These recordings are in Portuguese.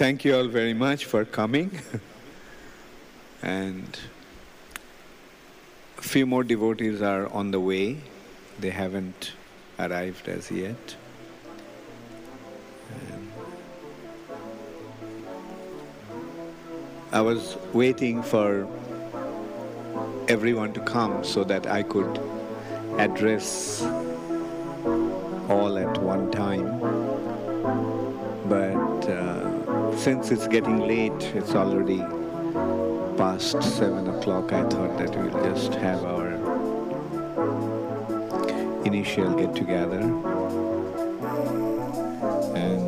thank you all very much for coming. and a few more devotees are on the way. They haven't arrived as yet. I was waiting for everyone to come so that I could address all at one time. Since it's getting late, it's already past seven o'clock, I thought that we'll just have our initial get together. And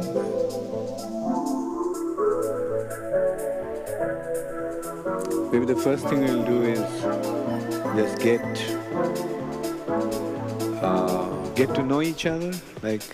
maybe the first thing we'll do is just get uh, get to know each other, like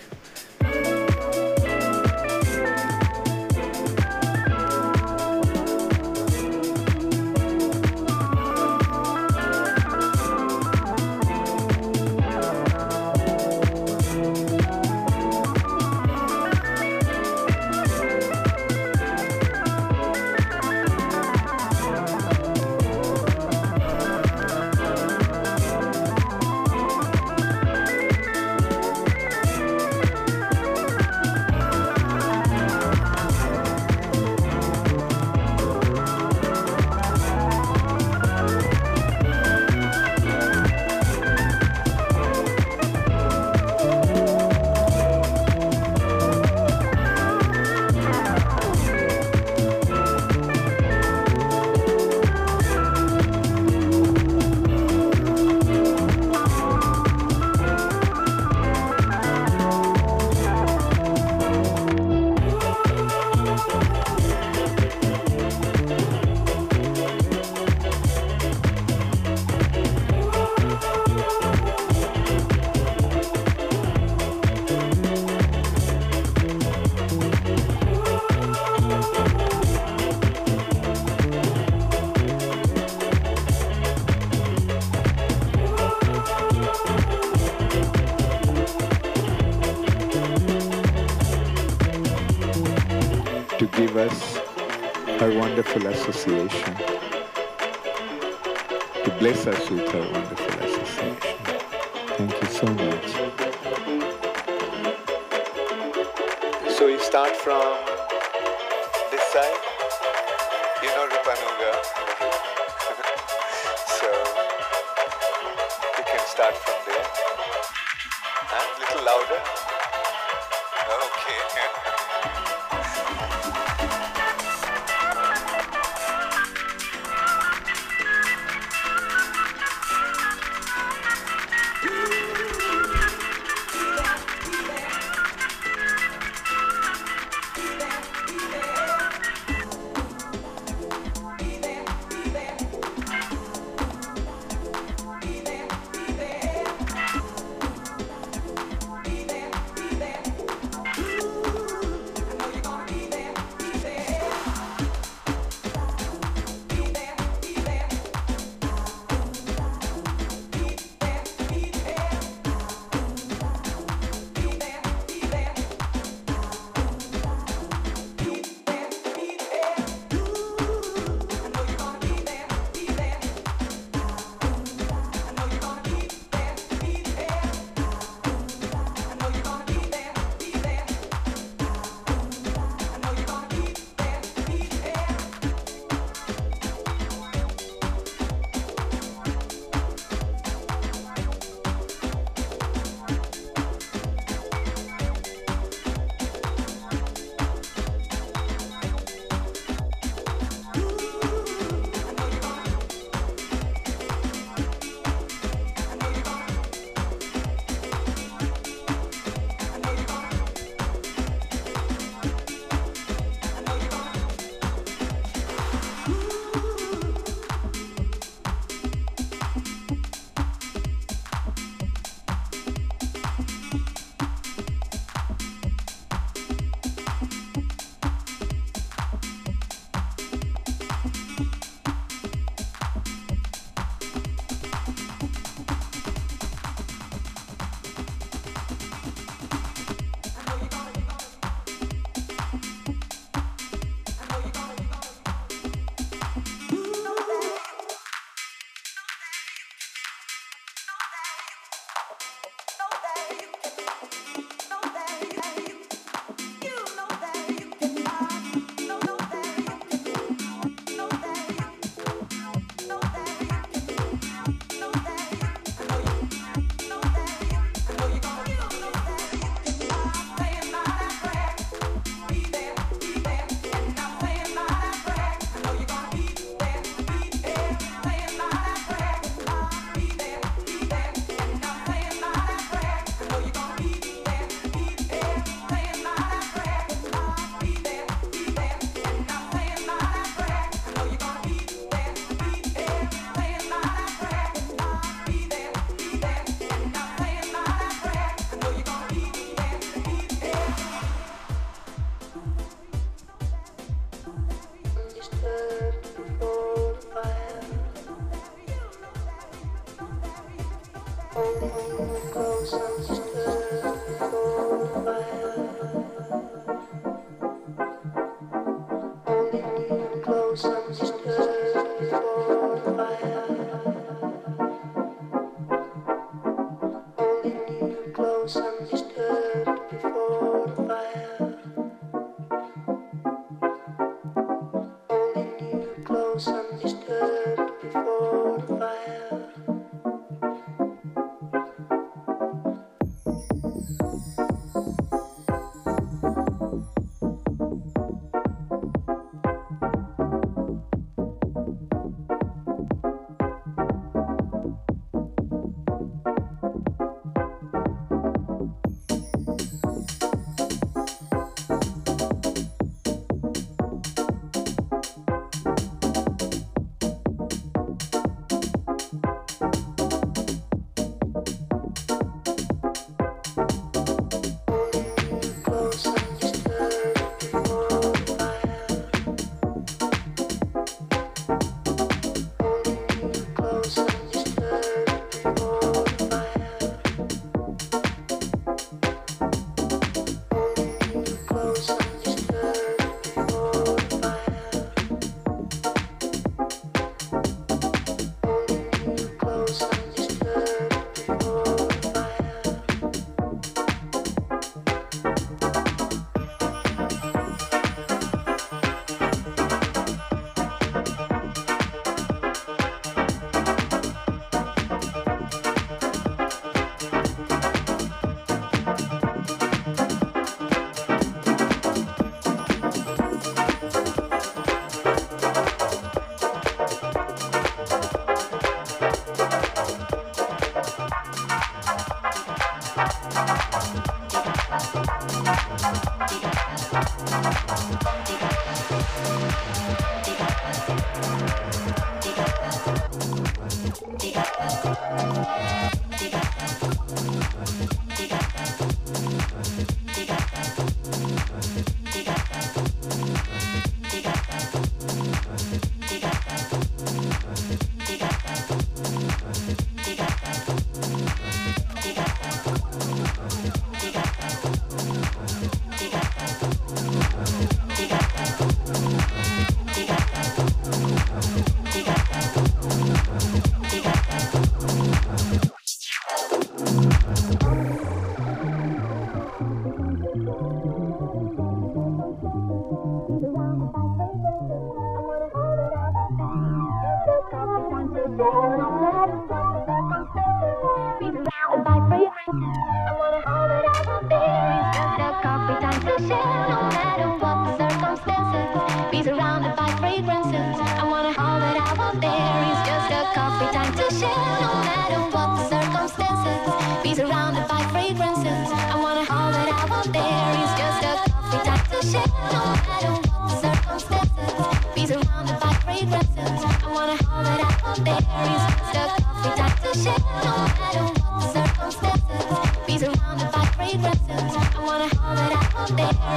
I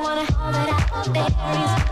wanna hold it out there.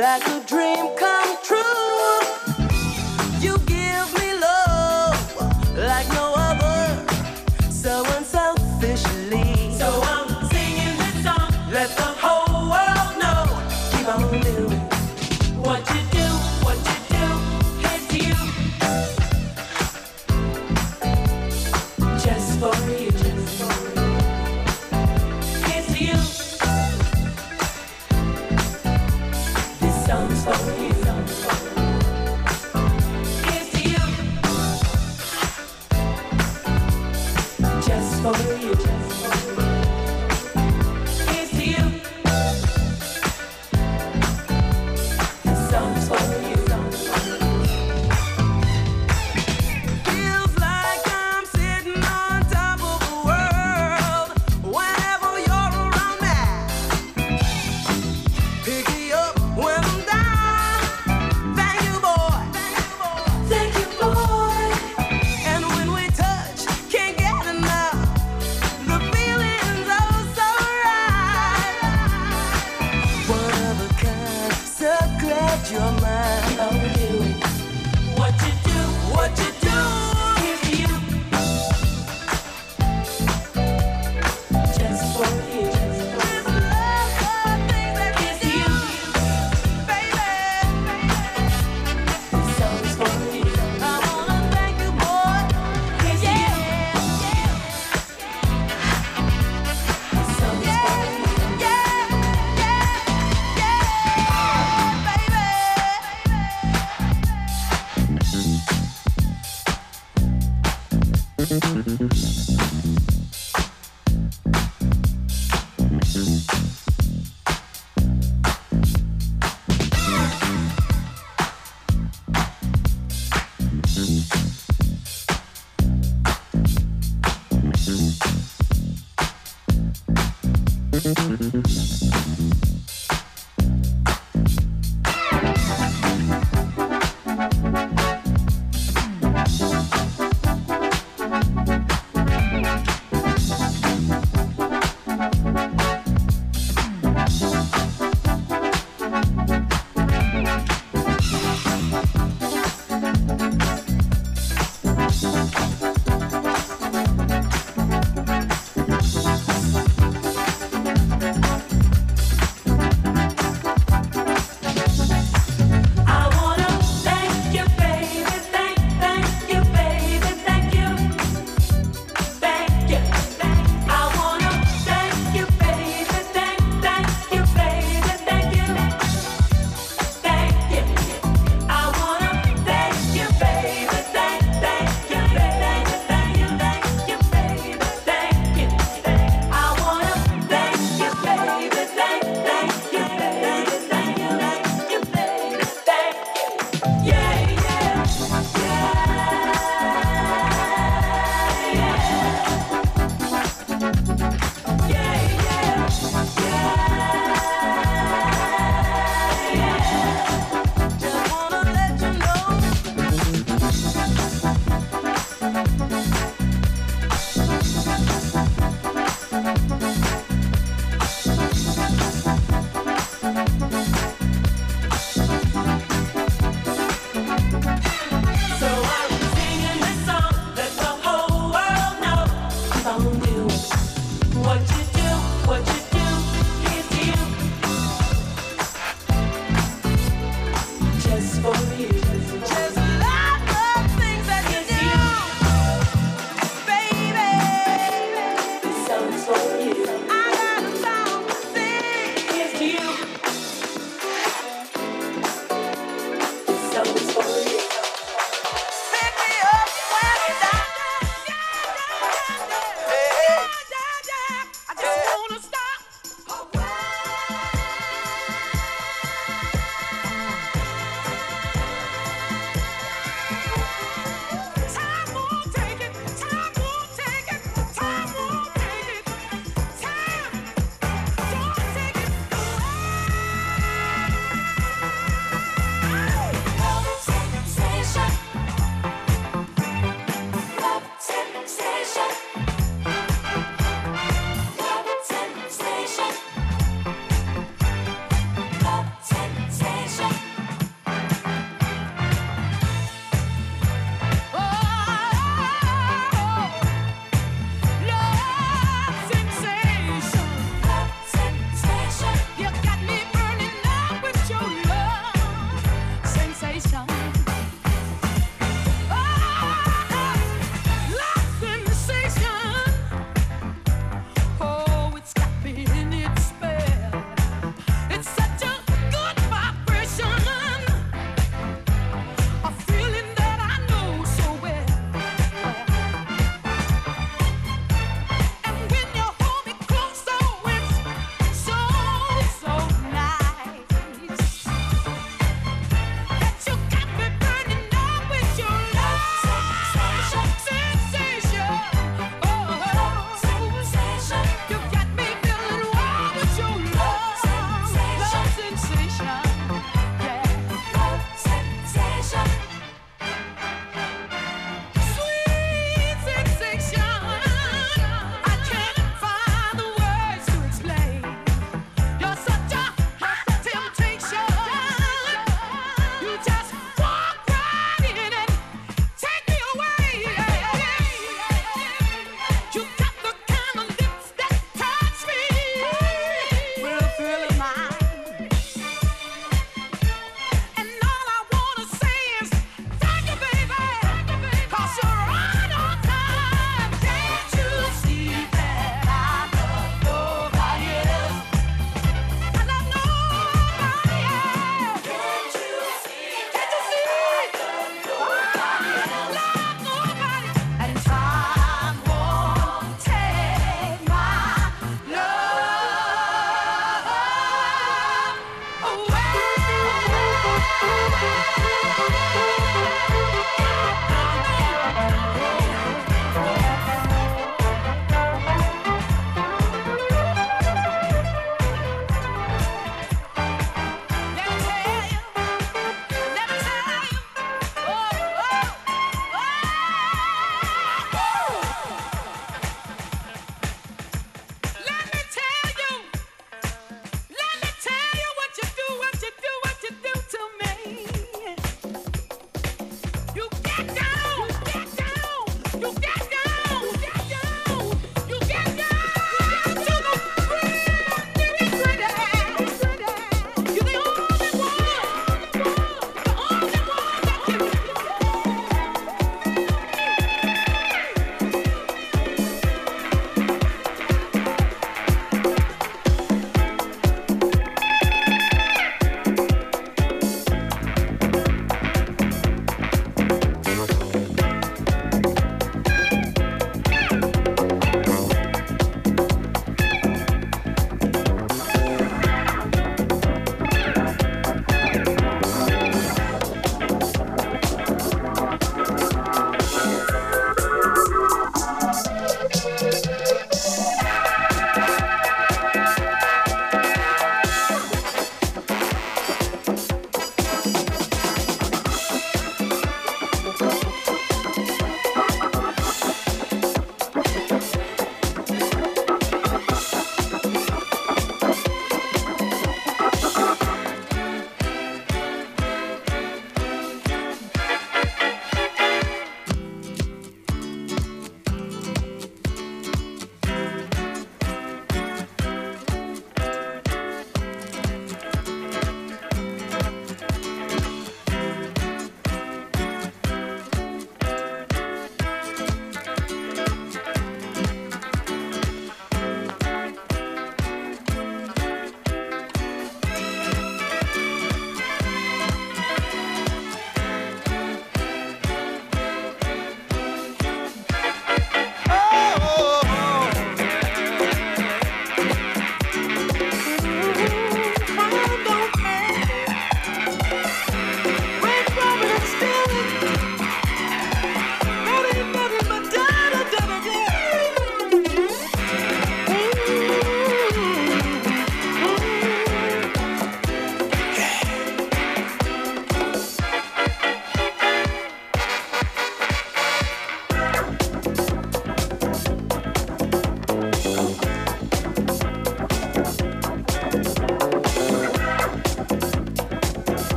like a dream come true.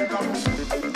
Obrigado.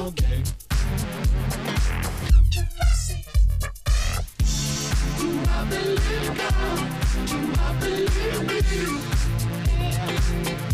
all. Do I believe God? Do I believe you?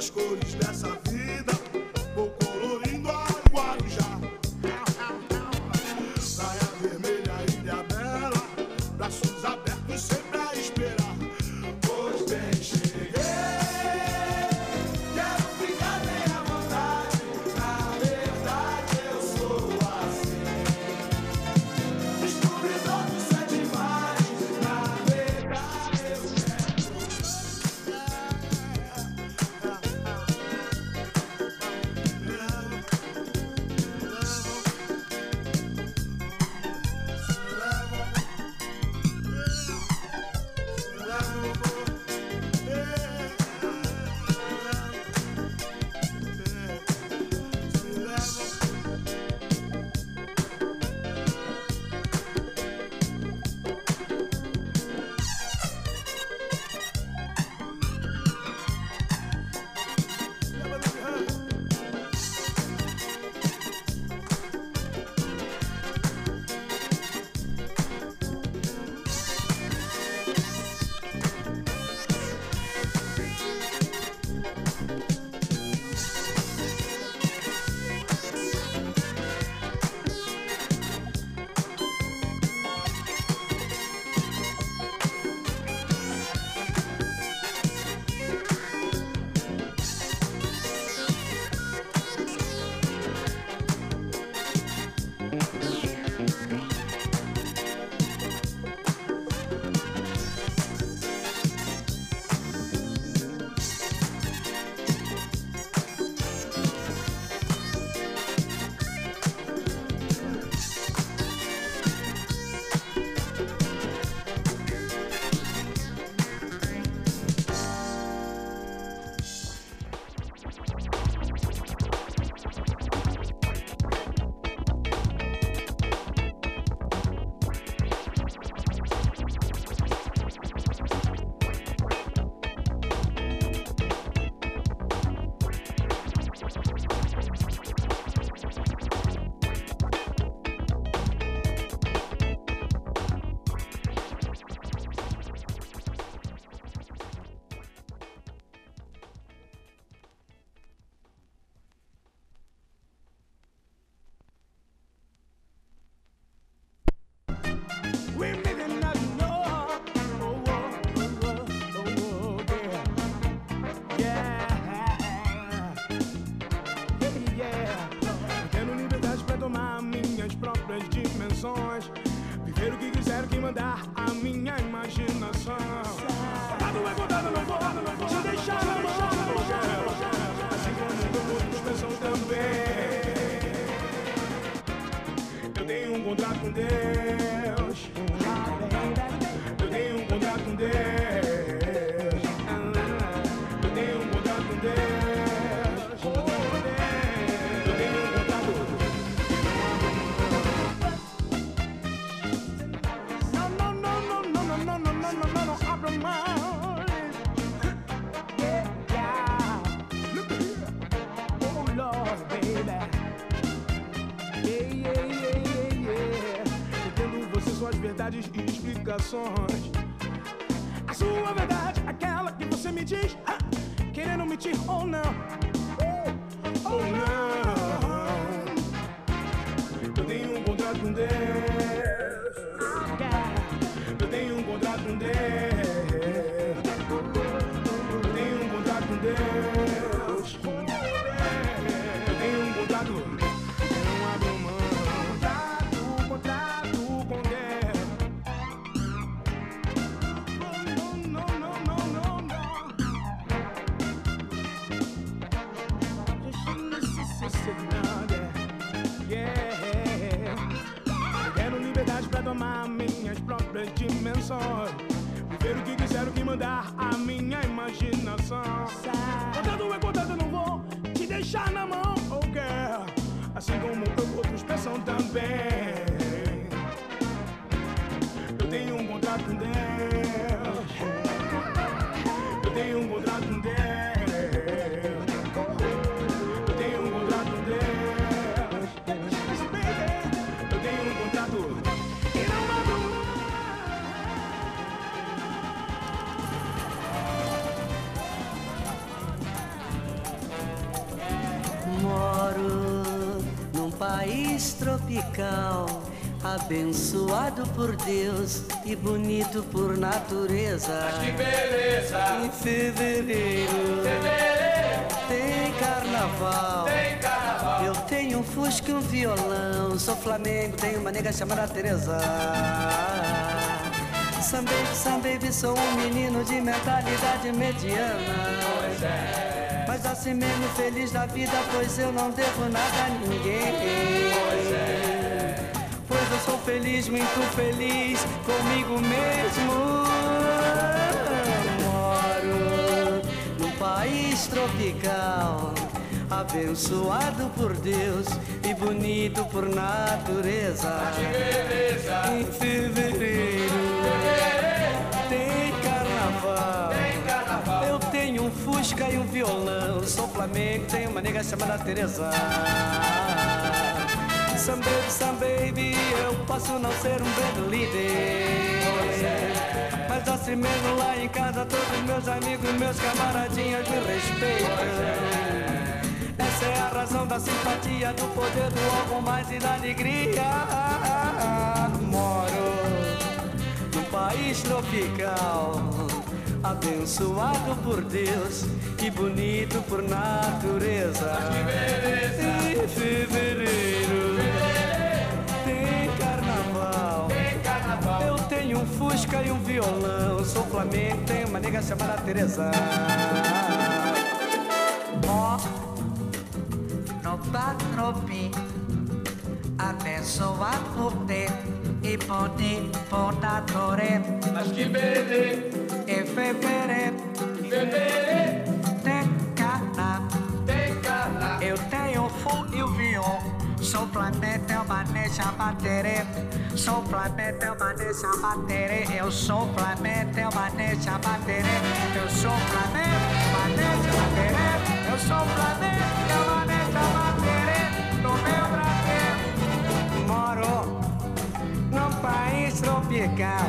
As cores dessa vida, verdades e explicações. A sua verdade, aquela que você me diz, ah, querendo mentir ou não. Ou não. Eu tenho um contrato com Deus. Dimensões. Viver o que quiser, o que mandar a minha imaginação. Contrato é contrato, eu não vou te deixar na mão, oh girl. Assim como eu, outros pensam também. Tropical, abençoado por Deus e bonito por natureza. Que beleza, Em fevereiro tem carnaval. tem carnaval. Eu tenho um fusca e um violão. Sou Flamengo, tenho uma nega chamada Teresa. Sam baby, sam baby, sou um menino de mentalidade mediana. Mas assim mesmo feliz da vida, pois eu não devo nada a ninguém. Sou feliz, muito feliz comigo mesmo. Moro num país tropical, abençoado por Deus e bonito por natureza. Em fevereiro tem carnaval. Eu tenho um fusca e um violão. Sou Flamengo, tenho uma nega chamada Teresa. Some baby, eu posso não ser um grande líder. Mas assim mesmo lá em casa, todos meus amigos, meus camaradinhas me respeitam. Essa é a razão da simpatia, do poder do algo mais e da alegria. Moro num país tropical, abençoado por Deus e bonito por natureza. Em fevereiro fusca e um violão. Sou Flamengo, tenho uma nega chamada Teresa. Ó, no patropi, abençoado por Deus e bonito por natureza. Mas que beleza, Em fevereiro fevereiro, tem carnaval. tem carnaval. Eu tenho o fu e o viol. Sou Flamengo, eu manejo a bateria. Sou Flamengo, eu manejo a bateria. Eu sou Flamengo, eu manejo a bateria. Eu sou Flamengo, manejo a bateria. Eu sou Flamengo, eu manejo a bateria. No meu Brasil, moro num país tropical.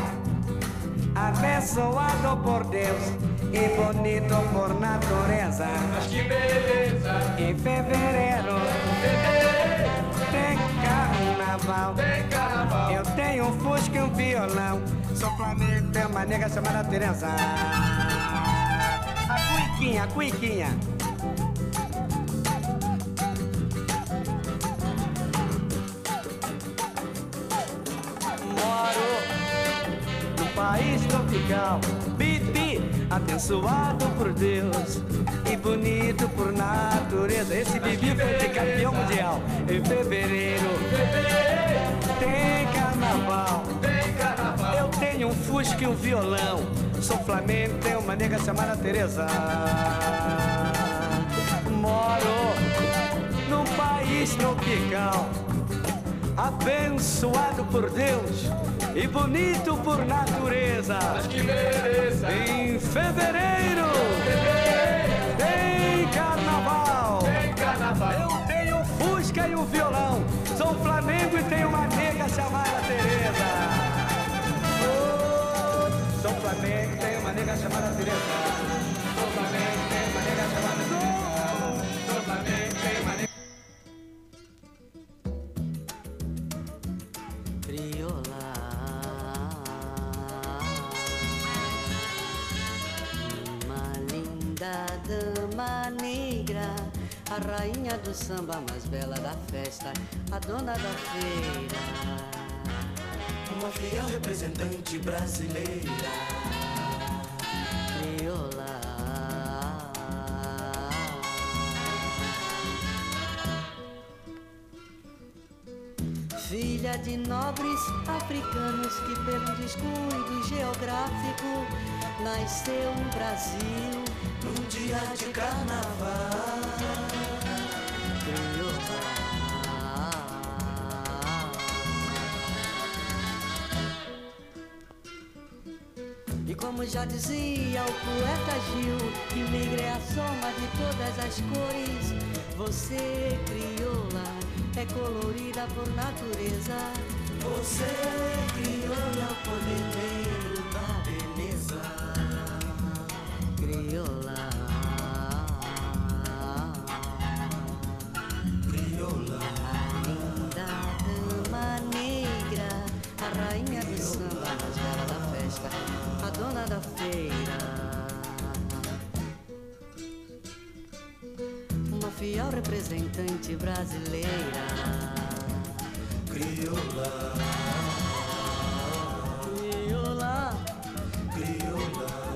Abençoado por Deus e bonito por natureza. Mas que beleza, Em fevereiro carnaval. tem carnaval. Eu tenho um fusca e um violão. Sou Flamengo, tem uma nega chamada Teresa. A cuiquinha, a cuiquinha. Moro no país tropical. Bibi, abençoado por Deus e bonito por natureza. Esse Bibi foi de campeão mundial. Em fevereiro tem carnaval. Eu tenho um fusca e um violão. Sou Flamengo, tenho uma nega chamada Teresa. Moro num país tropical, abençoado por Deus e bonito por natureza. Mas que beleza, Em fevereiro a rainha do samba mais bela da festa, a dona da feira. Uma fiel representante brasileira. Crioula. Filha de nobres africanos que pelo descuido geográfico nasceu no Brasil Num dia de carnaval. E como já dizia o poeta Gil, que negra é a soma de todas as cores. Você, crioula, é colorida por natureza. Você crioula, o poder da beleza. Crioula. Crioula. Linda dama negra A rainha do samba, a rasgada da festa A dona da feira. Uma fiel representante brasileira. Crioula. Crioula. Crioula.